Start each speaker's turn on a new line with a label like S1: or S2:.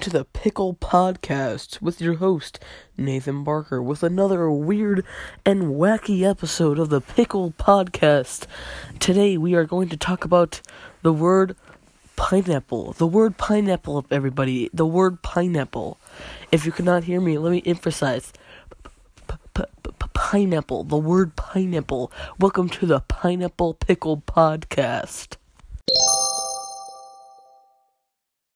S1: to the Pickle Podcast with your host, Nathan Barker, with another weird and wacky episode of the Pickle Podcast. Today we are going to talk about the word pineapple. The word pineapple, everybody. The word pineapple. If you cannot hear me, let me emphasize. Pineapple. The word pineapple. Welcome to the Pineapple Pickle Podcast.